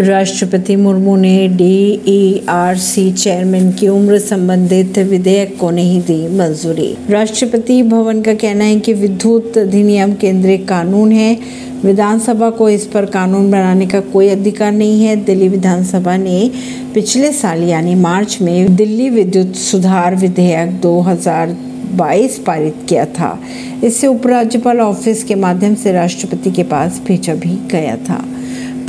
राष्ट्रपति मुर्मू ने DERC chairman की उम्र संबंधित विधेयक को नहीं दी मंजूरी। राष्ट्रपति भवन का कहना है कि विद्युत अधिनियम केंद्रीय कानून है। विधानसभा को इस पर कानून बनाने का कोई अधिकार नहीं है। दिल्ली विधानसभा ने पिछले साल, यानी मार्च में, दिल्ली विद्युत सुधार विधेयक 2022 पारित किया था। इससे उपराज्यपाल ऑफ़िस के माध्यम से राष्ट्रपति के पास भेजा भी गया था।